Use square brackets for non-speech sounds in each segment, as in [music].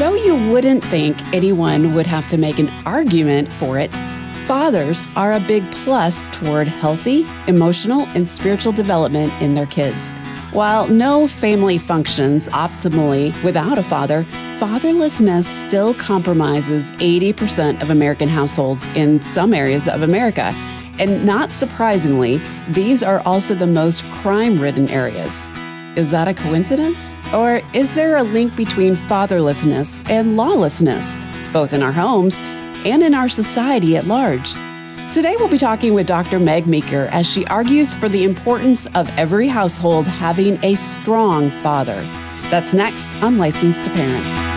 Though you wouldn't think anyone would have to make an argument for it, fathers are a big plus toward healthy, emotional, and spiritual development in their kids. While no family functions optimally without a father, fatherlessness still compromises 80% of American households in some areas of America. And not surprisingly, these are also the most crime ridden areas. Is that a coincidence? Or is there a link between fatherlessness and lawlessness, both in our homes and in our society at large? Today, we'll be talking with Dr. Meg Meeker as she argues for the importance of every household having a strong father. That's next on Licensed to Parents.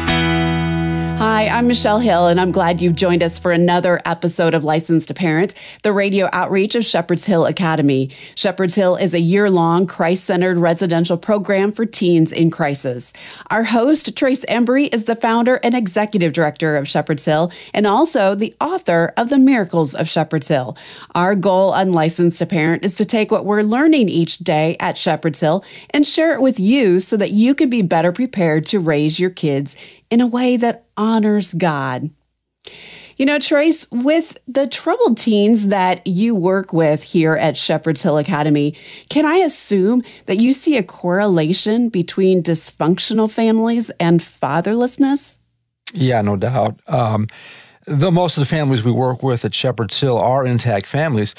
Hi, I'm Michelle Hill, and I'm glad you've joined us for another episode of Licensed to Parent, the radio outreach of Shepherd's Hill Academy. Shepherd's Hill is a year long, Christ centered residential program for teens in crisis. Our host, Trace Embry, is the founder and executive director of Shepherd's Hill and also the author of The Miracles of Shepherd's Hill. Our goal on Licensed to Parent is to take what we're learning each day at Shepherd's Hill and share it with you so that you can be better prepared to raise your kids in a way that honors God. You know, Trace, with the troubled teens that you work with here at Shepherd's Hill Academy, can I assume that you see a correlation between dysfunctional families and fatherlessness? Yeah, no doubt. Um, though most of the families we work with at Shepherd's Hill are intact families,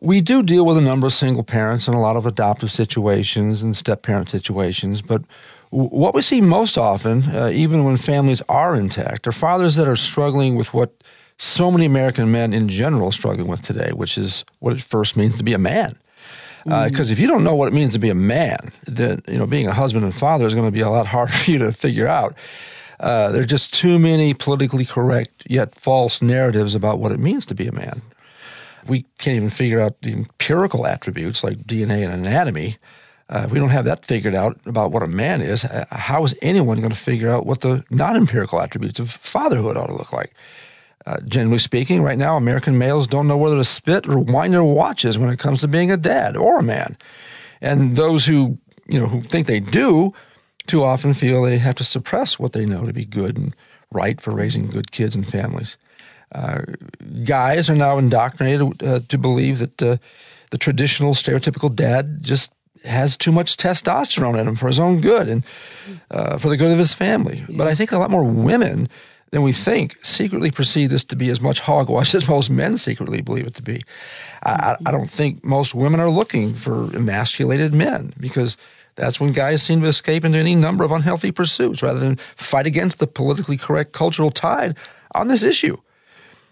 we do deal with a number of single parents and a lot of adoptive situations and step parent situations, but what we see most often, uh, even when families are intact, are fathers that are struggling with what so many American men in general are struggling with today, which is what it first means to be a man. Because uh, mm-hmm. if you don't know what it means to be a man, then you know being a husband and father is going to be a lot [laughs] harder for you to figure out. Uh, there are just too many politically correct yet false narratives about what it means to be a man. We can't even figure out the empirical attributes like DNA and anatomy uh, we don't have that figured out about what a man is, uh, how is anyone going to figure out what the non empirical attributes of fatherhood ought to look like? Uh, generally speaking, right now, American males don't know whether to spit or wind their watches when it comes to being a dad or a man. And those who, you know, who think they do, too often feel they have to suppress what they know to be good and right for raising good kids and families. Uh, guys are now indoctrinated uh, to believe that uh, the traditional stereotypical dad just has too much testosterone in him for his own good and uh, for the good of his family. But I think a lot more women than we think secretly perceive this to be as much hogwash [laughs] as most men secretly believe it to be. I, I don't think most women are looking for emasculated men because that's when guys seem to escape into any number of unhealthy pursuits rather than fight against the politically correct cultural tide on this issue.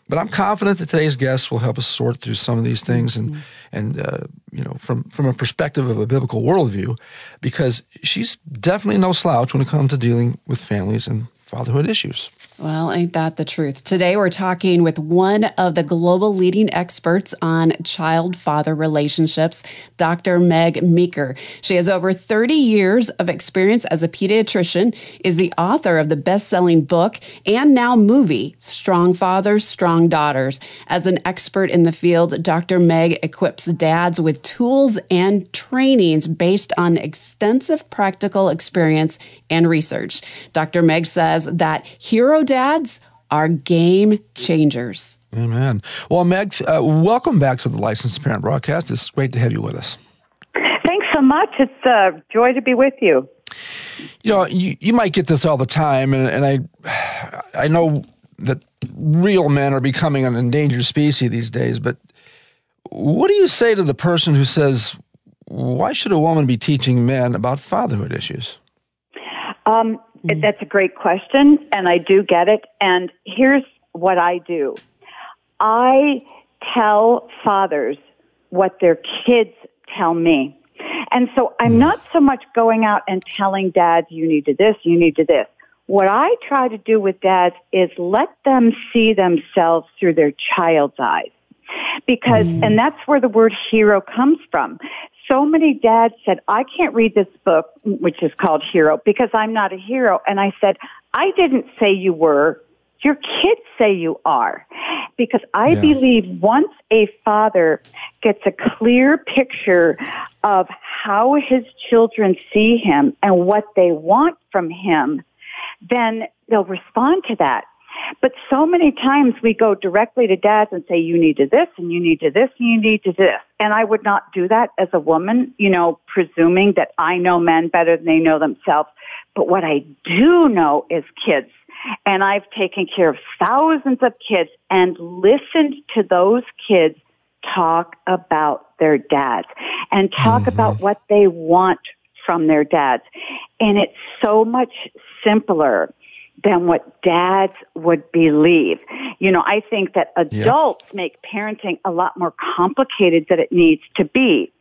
But I'm confident that today's guests will help us sort through some of these things and, mm-hmm. and uh, you know, from, from a perspective of a biblical worldview, because she's definitely no slouch when it comes to dealing with families and fatherhood issues. Well, ain't that the truth? Today, we're talking with one of the global leading experts on child father relationships, Dr. Meg Meeker. She has over 30 years of experience as a pediatrician, is the author of the best selling book and now movie, Strong Fathers, Strong Daughters. As an expert in the field, Dr. Meg equips dads with tools and trainings based on extensive practical experience and research. Dr. Meg says that hero dads are game changers. Amen. Well, Meg, uh, welcome back to the Licensed Parent Broadcast. It's great to have you with us. Thanks so much. It's a joy to be with you. You know, you, you might get this all the time, and, and I, I know that real men are becoming an endangered species these days, but what do you say to the person who says, why should a woman be teaching men about fatherhood issues? Um, mm. That's a great question, and I do get it. And here's what I do I tell fathers what their kids tell me. And so I'm mm. not so much going out and telling dads, you need to this, you need to this. What I try to do with dads is let them see themselves through their child's eyes. Because, mm. and that's where the word hero comes from so many dads said, I can't read this book, which is called Hero, because I'm not a hero. And I said, I didn't say you were. Your kids say you are. Because I yeah. believe once a father gets a clear picture of how his children see him and what they want from him, then they'll respond to that. But so many times we go directly to dads and say, you need to this and you need to this and you need to this. And I would not do that as a woman, you know, presuming that I know men better than they know themselves. But what I do know is kids. And I've taken care of thousands of kids and listened to those kids talk about their dads and talk mm-hmm. about what they want from their dads. And it's so much simpler than what dads would believe. You know, I think that adults yeah. make parenting a lot more complicated than it needs to be.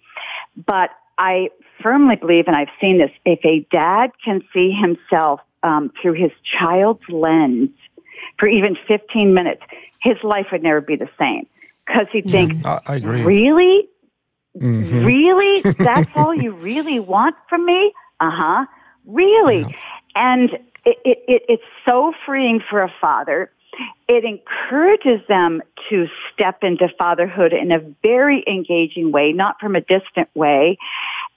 But I firmly believe, and I've seen this, if a dad can see himself um, through his child's lens for even 15 minutes, his life would never be the same. Because he'd think, yeah, I, I agree. really? Mm-hmm. Really? That's [laughs] all you really want from me? Uh huh. Really? Yeah. And it, it, it, it's so freeing for a father. It encourages them to step into fatherhood in a very engaging way, not from a distant way.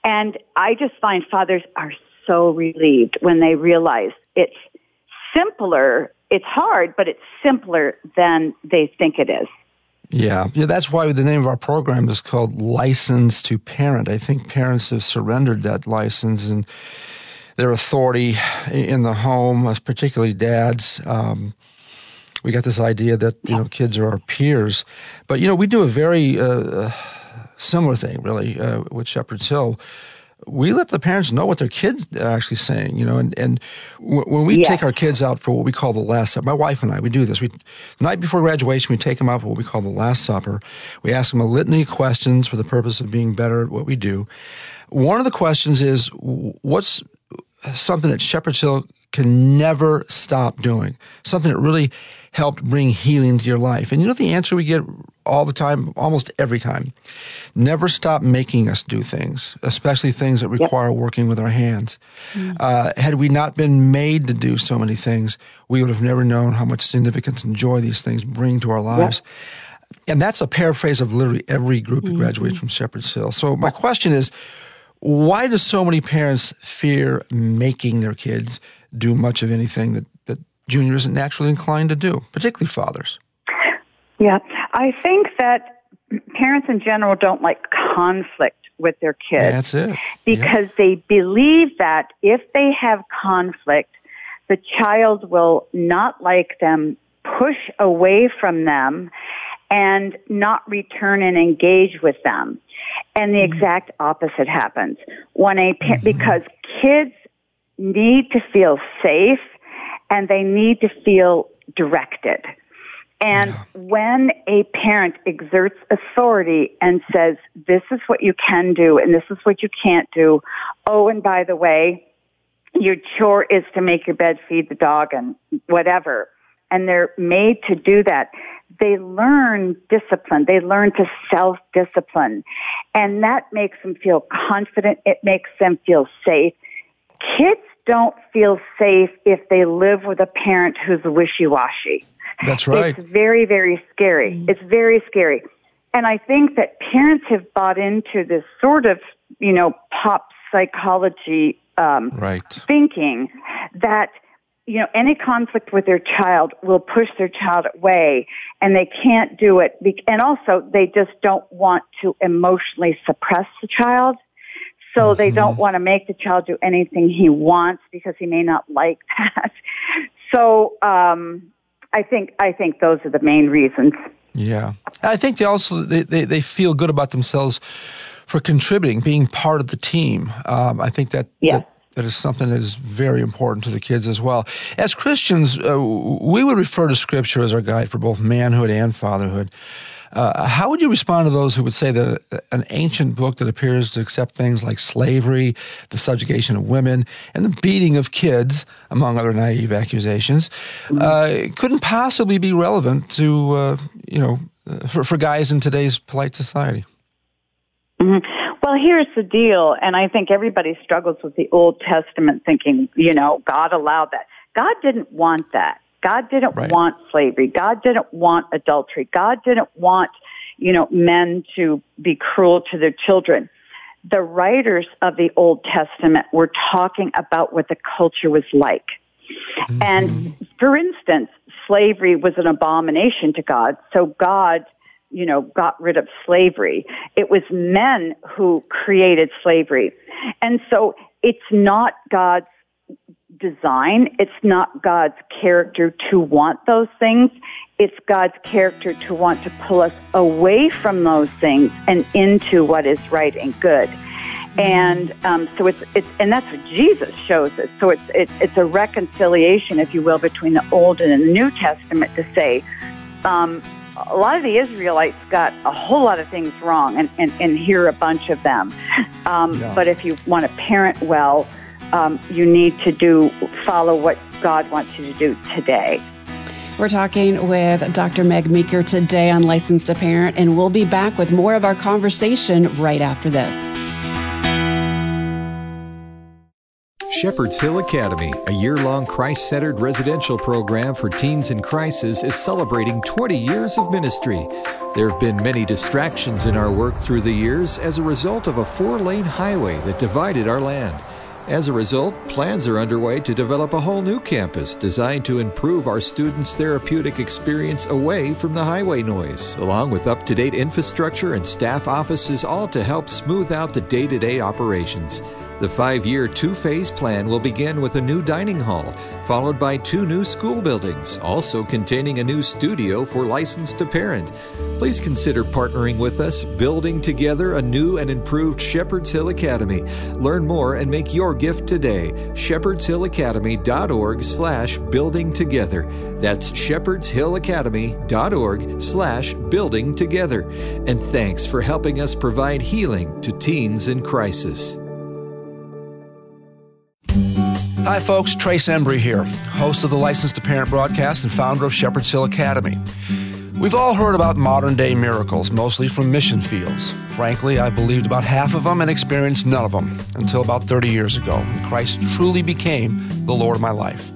And I just find fathers are so relieved when they realize it's simpler. It's hard, but it's simpler than they think it is. Yeah, yeah, that's why the name of our program is called License to Parent. I think parents have surrendered that license and their authority in the home, particularly dads. Um, we got this idea that you know kids are our peers, but you know we do a very uh, similar thing really uh, with Shepherd's Hill. We let the parents know what their kids are actually saying, you know, and and w- when we take our kids out for what we call the last supper, my wife and I, we do this. We the night before graduation, we take them out for what we call the last supper. We ask them a litany of questions for the purpose of being better at what we do. One of the questions is, what's something that Shepherd's Hill can never stop doing, something that really helped bring healing to your life. And you know the answer we get all the time, almost every time? Never stop making us do things, especially things that require yep. working with our hands. Mm-hmm. Uh, had we not been made to do so many things, we would have never known how much significance and joy these things bring to our lives. Yep. And that's a paraphrase of literally every group that mm-hmm. graduates from Shepherd's Hill. So my question is, why do so many parents fear making their kids do much of anything that, that Junior isn't naturally inclined to do, particularly fathers? Yeah, I think that parents in general don't like conflict with their kids. That's it. Because yeah. they believe that if they have conflict, the child will not like them, push away from them, and not return and engage with them. And the mm-hmm. exact opposite happens. When a mm-hmm. because kids need to feel safe and they need to feel directed. And when a parent exerts authority and says, this is what you can do and this is what you can't do. Oh, and by the way, your chore is to make your bed, feed the dog and whatever. And they're made to do that they learn discipline. They learn to self-discipline. And that makes them feel confident. It makes them feel safe. Kids don't feel safe if they live with a parent who's wishy-washy. That's right. It's very, very scary. Mm-hmm. It's very scary. And I think that parents have bought into this sort of, you know, pop psychology um, right. thinking that – you know, any conflict with their child will push their child away and they can't do it. and also they just don't want to emotionally suppress the child. So mm-hmm. they don't want to make the child do anything he wants because he may not like [laughs] that. So, um, I think, I think those are the main reasons. Yeah. I think they also, they, they, they feel good about themselves for contributing, being part of the team. Um, I think that, yeah. that that is something that is very important to the kids as well. As Christians, uh, we would refer to Scripture as our guide for both manhood and fatherhood. Uh, how would you respond to those who would say that an ancient book that appears to accept things like slavery, the subjugation of women, and the beating of kids, among other naive accusations, uh, couldn't possibly be relevant to, uh, you know, for, for guys in today's polite society? Mm-hmm. Well, here's the deal, and I think everybody struggles with the Old Testament thinking, you know, God allowed that. God didn't want that. God didn't right. want slavery. God didn't want adultery. God didn't want, you know, men to be cruel to their children. The writers of the Old Testament were talking about what the culture was like. Mm-hmm. And for instance, slavery was an abomination to God. So God, you know, got rid of slavery. It was men who created slavery. And so it's not God's design. It's not God's character to want those things. It's God's character to want to pull us away from those things and into what is right and good. And um, so it's, it's and that's what Jesus shows us. So it's, it's it's a reconciliation, if you will, between the Old and the New Testament to say um, a lot of the Israelites got a whole lot of things wrong, and, and, and here a bunch of them. Um, yeah. But if you want to parent well, um, you need to do follow what God wants you to do today. We're talking with Dr. Meg Meeker today on Licensed to Parent, and we'll be back with more of our conversation right after this. Shepherd's Hill Academy, a year long Christ centered residential program for teens in crisis, is celebrating 20 years of ministry. There have been many distractions in our work through the years as a result of a four lane highway that divided our land. As a result, plans are underway to develop a whole new campus designed to improve our students' therapeutic experience away from the highway noise, along with up to date infrastructure and staff offices, all to help smooth out the day to day operations. The five year, two phase plan will begin with a new dining hall, followed by two new school buildings, also containing a new studio for licensed to parent. Please consider partnering with us, building together a new and improved Shepherd's Hill Academy. Learn more and make your gift today. shepherdshillacademy.org slash building together. That's shepherdshillacademy.org slash building together. And thanks for helping us provide healing to teens in crisis. Hi, folks. Trace Embry here, host of the Licensed to Parent broadcast and founder of Shepherd's Hill Academy. We've all heard about modern day miracles, mostly from mission fields. Frankly, I believed about half of them and experienced none of them until about 30 years ago, when Christ truly became the Lord of my life.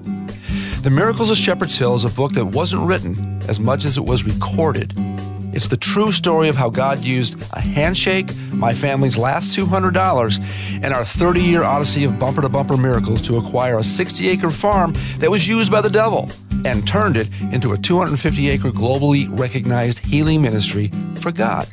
The Miracles of Shepherd's Hill is a book that wasn't written as much as it was recorded it's the true story of how God used a handshake, my family's last $200, and our 30 year odyssey of bumper to bumper miracles to acquire a 60 acre farm that was used by the devil and turned it into a 250 acre globally recognized healing ministry for God.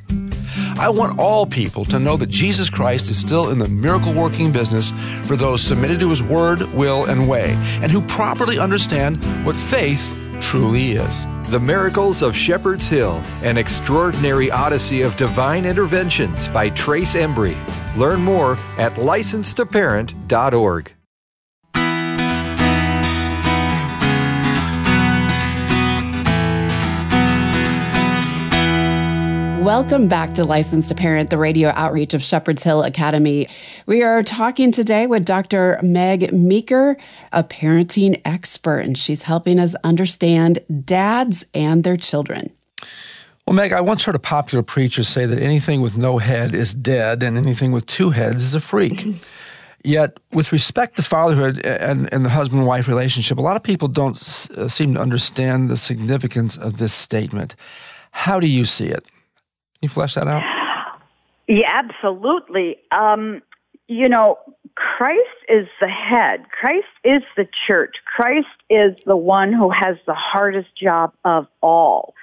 I want all people to know that Jesus Christ is still in the miracle working business for those submitted to his word, will, and way, and who properly understand what faith truly is. The Miracles of Shepherd's Hill, an extraordinary odyssey of divine interventions by Trace Embry. Learn more at licensedtoparent.org. Welcome back to Licensed to Parent, the radio outreach of Shepherd's Hill Academy. We are talking today with Dr. Meg Meeker, a parenting expert, and she's helping us understand dads and their children. Well, Meg, I once heard a popular preacher say that anything with no head is dead and anything with two heads is a freak. [laughs] Yet, with respect to fatherhood and, and the husband wife relationship, a lot of people don't s- uh, seem to understand the significance of this statement. How do you see it? You flesh that out? Yeah, absolutely. Um, you know, Christ is the head. Christ is the church. Christ is the one who has the hardest job of all,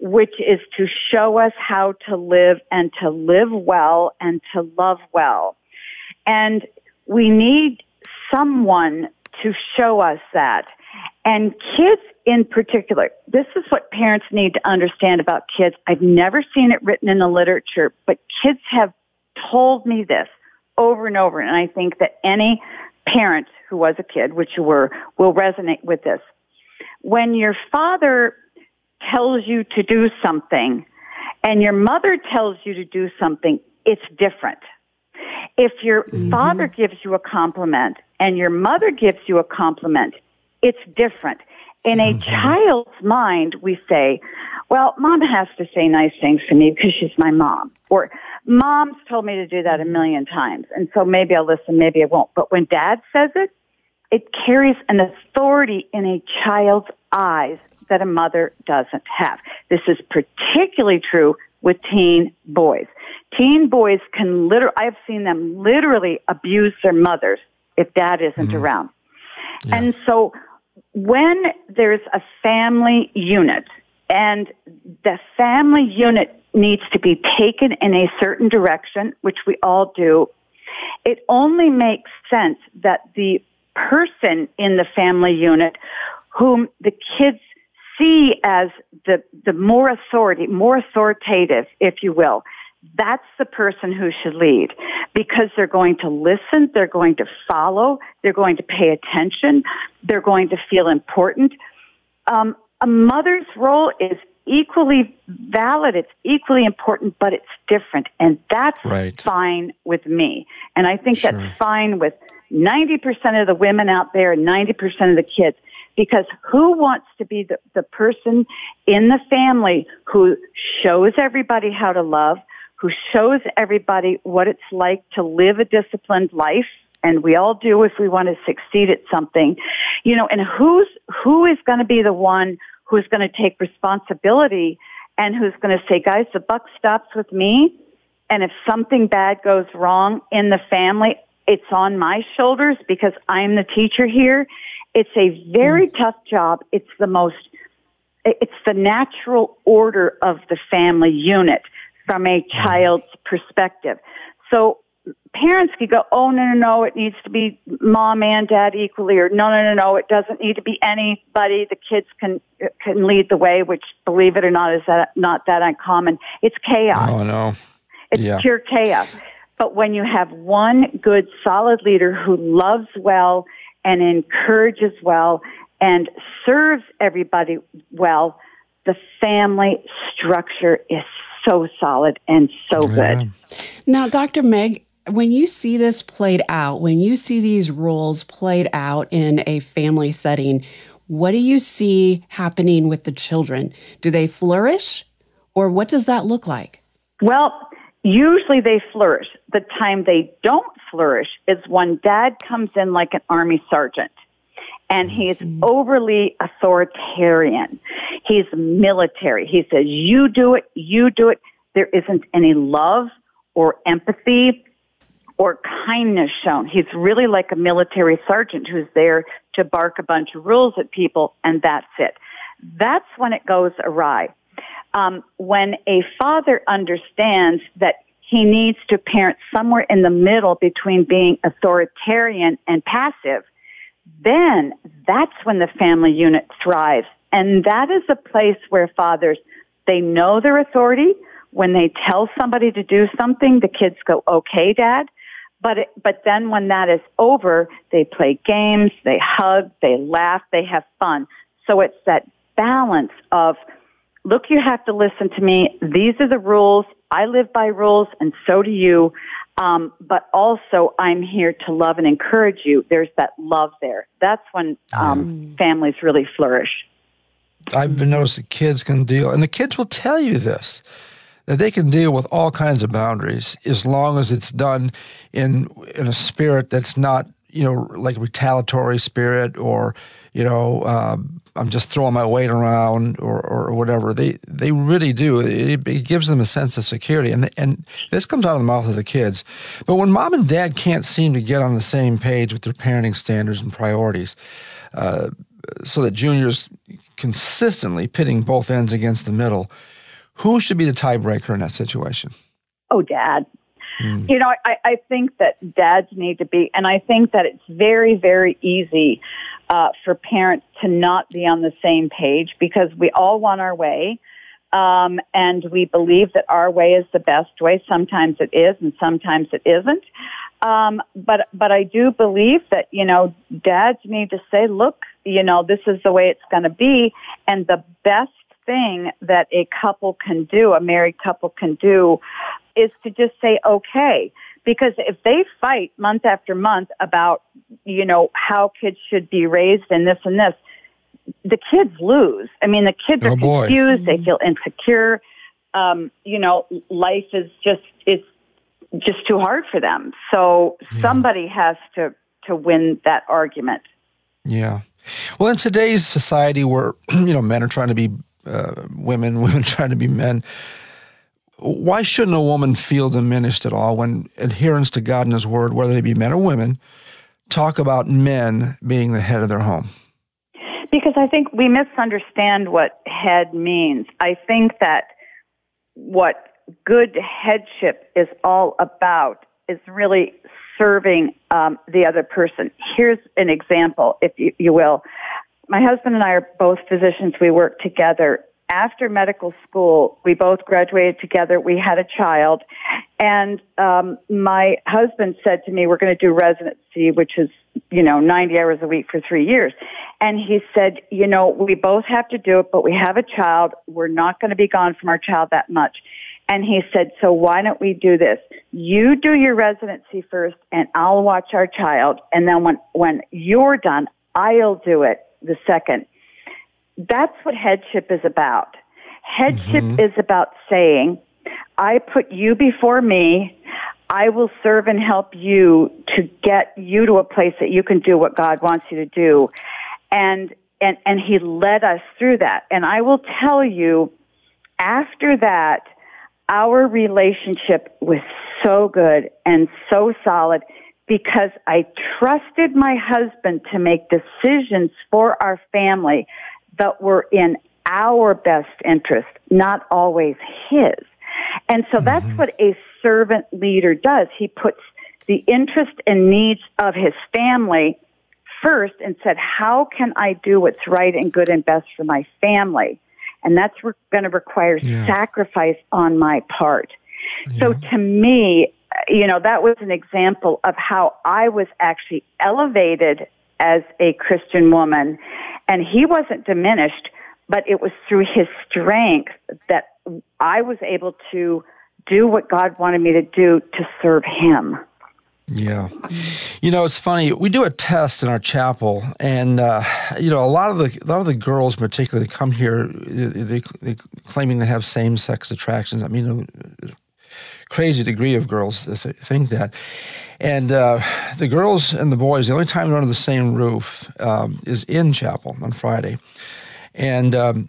which is to show us how to live and to live well and to love well. And we need someone to show us that. And kids in particular, this is what parents need to understand about kids. I've never seen it written in the literature, but kids have told me this over and over. And I think that any parent who was a kid, which you were, will resonate with this. When your father tells you to do something and your mother tells you to do something, it's different. If your mm-hmm. father gives you a compliment and your mother gives you a compliment, it's different. In a mm-hmm. child's mind, we say, well, mom has to say nice things to me because she's my mom. Or mom's told me to do that a million times. And so maybe I'll listen, maybe I won't. But when dad says it, it carries an authority in a child's eyes that a mother doesn't have. This is particularly true with teen boys. Teen boys can literally, I've seen them literally abuse their mothers if dad isn't mm-hmm. around. Yeah. And so when there's a family unit and the family unit needs to be taken in a certain direction, which we all do, it only makes sense that the person in the family unit whom the kids see as the, the more authority, more authoritative, if you will, that's the person who should lead because they're going to listen, they're going to follow, they're going to pay attention, they're going to feel important. Um, a mother's role is equally valid, it's equally important, but it's different. And that's right. fine with me. And I think sure. that's fine with 90% of the women out there 90% of the kids. Because who wants to be the, the person in the family who shows everybody how to love, who shows everybody what it's like to live a disciplined life and we all do if we want to succeed at something. You know and who's who is going to be the one who's going to take responsibility and who's going to say guys the buck stops with me and if something bad goes wrong in the family it's on my shoulders because i'm the teacher here. It's a very mm. tough job. It's the most it's the natural order of the family unit from a mm-hmm. child's perspective. So parents could go, oh no, no, no, it needs to be mom and dad equally, or no, no, no, no, it doesn't need to be anybody. The kids can can lead the way, which, believe it or not, is that not that uncommon. It's chaos. Oh no, it's yeah. pure chaos. But when you have one good, solid leader who loves well and encourages well and serves everybody well, the family structure is so solid and so good. Now, Dr. Meg, when you see this played out, when you see these roles played out in a family setting, what do you see happening with the children? Do they flourish or what does that look like? Well, usually they flourish. The time they don't flourish is when dad comes in like an army sergeant and he's overly authoritarian. He's military. He says, you do it, you do it. There isn't any love or empathy or kindness shown. He's really like a military sergeant who's there to bark a bunch of rules at people and that's it. That's when it goes awry. Um, when a father understands that he needs to parent somewhere in the middle between being authoritarian and passive, then that's when the family unit thrives. And that is a place where fathers, they know their authority. When they tell somebody to do something, the kids go, okay, dad. But, it, but then when that is over, they play games, they hug, they laugh, they have fun. So it's that balance of, look, you have to listen to me. These are the rules. I live by rules and so do you. Um, but also, I'm here to love and encourage you. There's that love there. That's when um, mm. families really flourish. I've been noticed that kids can deal, and the kids will tell you this that they can deal with all kinds of boundaries as long as it's done in in a spirit that's not you know like a retaliatory spirit or you know uh, I'm just throwing my weight around or, or whatever. They they really do. It, it gives them a sense of security, and and this comes out of the mouth of the kids. But when mom and dad can't seem to get on the same page with their parenting standards and priorities, uh, so that juniors consistently pitting both ends against the middle, who should be the tiebreaker in that situation? Oh, dad. Mm. You know, I, I think that dads need to be, and I think that it's very, very easy uh, for parents to not be on the same page because we all want our way. Um, and we believe that our way is the best way. Sometimes it is, and sometimes it isn't. Um, but but I do believe that you know dads need to say, look, you know, this is the way it's going to be, and the best thing that a couple can do, a married couple can do, is to just say, okay. Because if they fight month after month about, you know, how kids should be raised and this and this, the kids lose. I mean, the kids oh, are confused. Boy. They feel insecure. Um, you know, life is just, it's just too hard for them. So yeah. somebody has to, to win that argument. Yeah. Well, in today's society where, [clears throat] you know, men are trying to be uh, women, [laughs] women trying to be men, why shouldn't a woman feel diminished at all when adherents to God and His Word, whether they be men or women, talk about men being the head of their home? Because I think we misunderstand what head means. I think that what good headship is all about is really serving um, the other person. Here's an example, if you, you will. My husband and I are both physicians. We work together. After medical school, we both graduated together. We had a child, and um, my husband said to me, "We're going to do residency, which is you know 90 hours a week for three years." And he said, "You know, we both have to do it, but we have a child. We're not going to be gone from our child that much." And he said, so why don't we do this? You do your residency first and I'll watch our child. And then when, when you're done, I'll do it the second. That's what headship is about. Headship mm-hmm. is about saying, I put you before me. I will serve and help you to get you to a place that you can do what God wants you to do. And, and, and he led us through that. And I will tell you, after that, our relationship was so good and so solid because I trusted my husband to make decisions for our family that were in our best interest, not always his. And so that's mm-hmm. what a servant leader does. He puts the interest and needs of his family first and said, how can I do what's right and good and best for my family? and that's re- going to require yeah. sacrifice on my part. Yeah. So to me, you know, that was an example of how I was actually elevated as a Christian woman, and he wasn't diminished, but it was through his strength that I was able to do what God wanted me to do to serve him. Yeah. You know, it's funny. We do a test in our chapel, and, uh, you know, a lot of the a lot of the girls, particularly, come here they, they claiming to have same sex attractions. I mean, crazy degree of girls think that. And uh, the girls and the boys, the only time they're under the same roof um, is in chapel on Friday. And um,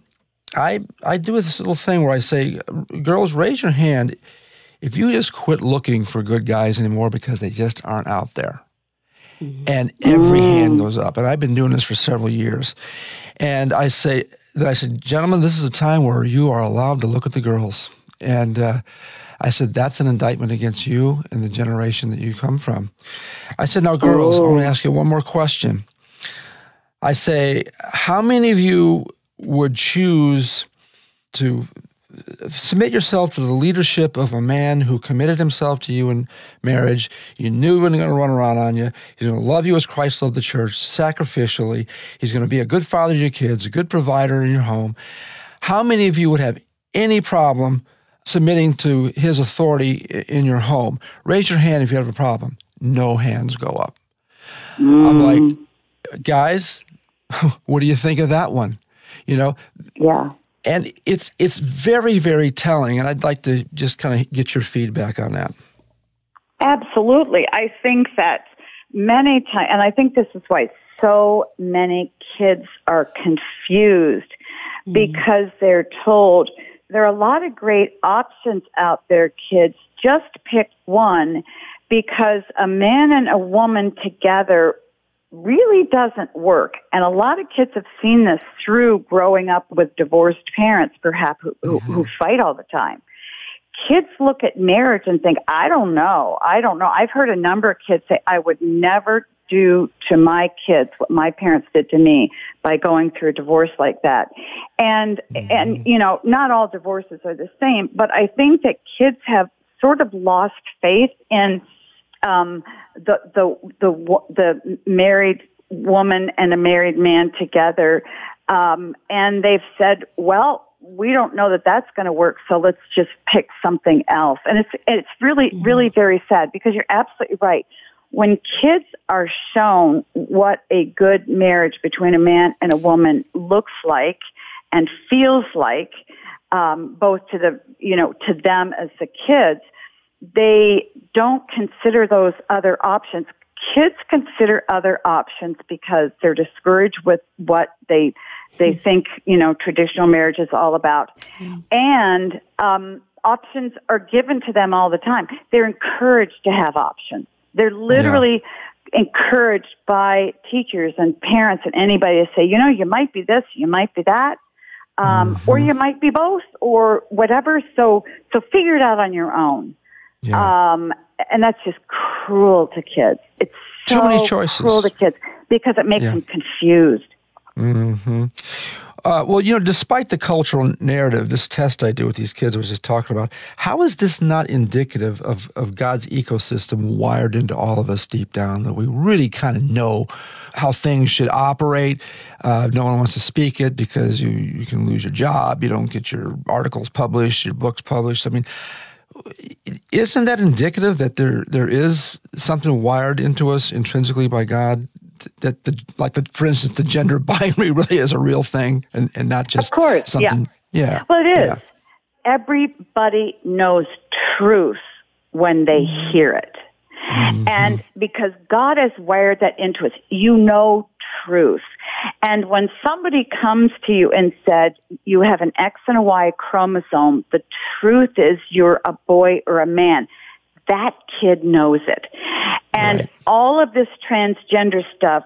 I I do this little thing where I say, girls, raise your hand if you just quit looking for good guys anymore because they just aren't out there. Mm-hmm. And every mm. hand goes up. And I've been doing this for several years. And I say that I said, gentlemen, this is a time where you are allowed to look at the girls. And uh, I said, that's an indictment against you and the generation that you come from. I said, now, girls, oh. I want to ask you one more question. I say, how many of you would choose to uh, submit yourself to the leadership of a man who committed himself to you in marriage. You knew he wasn't going to run around on you. He's going to love you as Christ loved the church sacrificially. He's going to be a good father to your kids, a good provider in your home. How many of you would have any problem submitting to his authority in your home? Raise your hand if you have a problem. No hands go up. Mm. I'm like, guys, [laughs] what do you think of that one? You know? Yeah and it's it's very very telling and i'd like to just kind of get your feedback on that absolutely i think that many times and i think this is why so many kids are confused mm-hmm. because they're told there are a lot of great options out there kids just pick one because a man and a woman together really doesn't work. And a lot of kids have seen this through growing up with divorced parents, perhaps, who, mm-hmm. who, fight all the time. Kids look at marriage and think, I don't know. I don't know. I've heard a number of kids say, I would never do to my kids what my parents did to me by going through a divorce like that. And, mm-hmm. and, you know, not all divorces are the same, but I think that kids have sort of lost faith in um, the the the the married woman and a married man together, um, and they've said, well. We don't know that that's going to work, so let's just pick something else. And it's it's really really very sad because you're absolutely right. When kids are shown what a good marriage between a man and a woman looks like and feels like, um, both to the you know to them as the kids, they don't consider those other options. Kids consider other options because they're discouraged with what they they hmm. think you know traditional marriage is all about, mm. and um, options are given to them all the time. They're encouraged to have options. They're literally encouraged by teachers and parents and anybody to say, you know, you might be this, you might be that, um, mm-hmm. or you might be both, or whatever. So, so figure it out on your own. Yeah. Um, and that's just cruel to kids. It's so too many choices. Cruel to kids because it makes yeah. them confused. Mm-hmm. Uh, well, you know, despite the cultural narrative, this test I do with these kids I was just talking about, how is this not indicative of, of God's ecosystem wired into all of us deep down that we really kind of know how things should operate? Uh, no one wants to speak it because you, you can lose your job, you don't get your articles published, your books published. I mean, isn't that indicative that there there is something wired into us intrinsically by God that the like the for instance the gender [laughs] binary really is a real thing and, and not just of course something yeah, yeah. well it is yeah. everybody knows truth when they hear it mm-hmm. and because God has wired that into us you know truth and when somebody comes to you and said you have an X and a Y chromosome the truth is you're a boy or a man that kid knows it. And right. all of this transgender stuff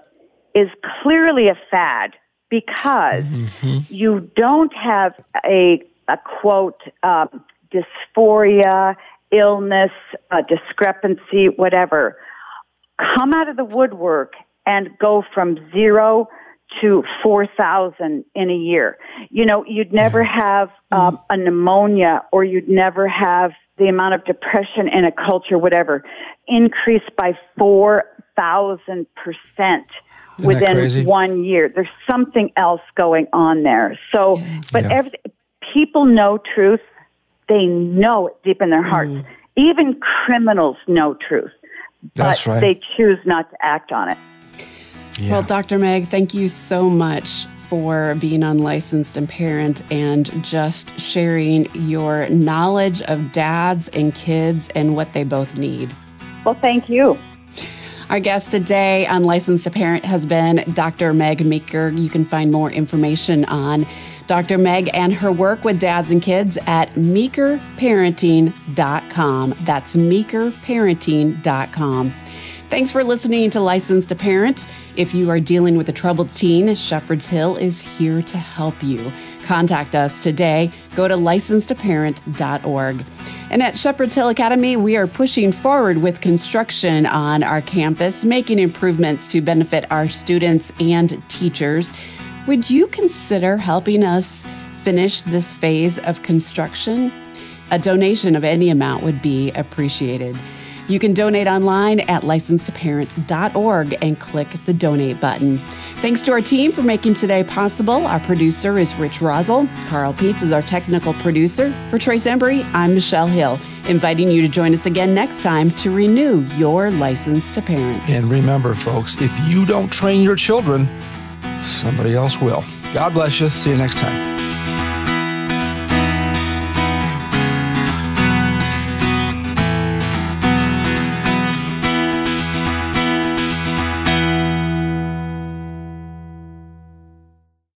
is clearly a fad because mm-hmm. you don't have a, a quote, um, dysphoria, illness, uh, discrepancy, whatever, come out of the woodwork and go from zero to 4,000 in a year. You know, you'd never have um, a pneumonia or you'd never have the amount of depression in a culture, whatever, increased by 4,000% within one year. There's something else going on there. So, but yeah. every, people know truth. They know it deep in their hearts. Mm. Even criminals know truth. That's but right. they choose not to act on it. Yeah. Well, Dr. Meg, thank you so much for being unlicensed and parent and just sharing your knowledge of dads and kids and what they both need. Well, thank you. Our guest today, on Licensed to Parent, has been Dr. Meg Meeker. You can find more information on Dr. Meg and her work with dads and kids at meekerparenting.com. That's meekerparenting.com. Thanks for listening to Licensed to Parent. If you are dealing with a troubled teen, Shepherd's Hill is here to help you. Contact us today. Go to licensedtoparent.org. And at Shepherd's Hill Academy, we are pushing forward with construction on our campus, making improvements to benefit our students and teachers. Would you consider helping us finish this phase of construction? A donation of any amount would be appreciated. You can donate online at licensedtoparent.org and click the donate button. Thanks to our team for making today possible. Our producer is Rich Rosel. Carl Peets is our technical producer. For Trace Embry, I'm Michelle Hill, inviting you to join us again next time to renew your license to parent. And remember, folks, if you don't train your children, somebody else will. God bless you. See you next time.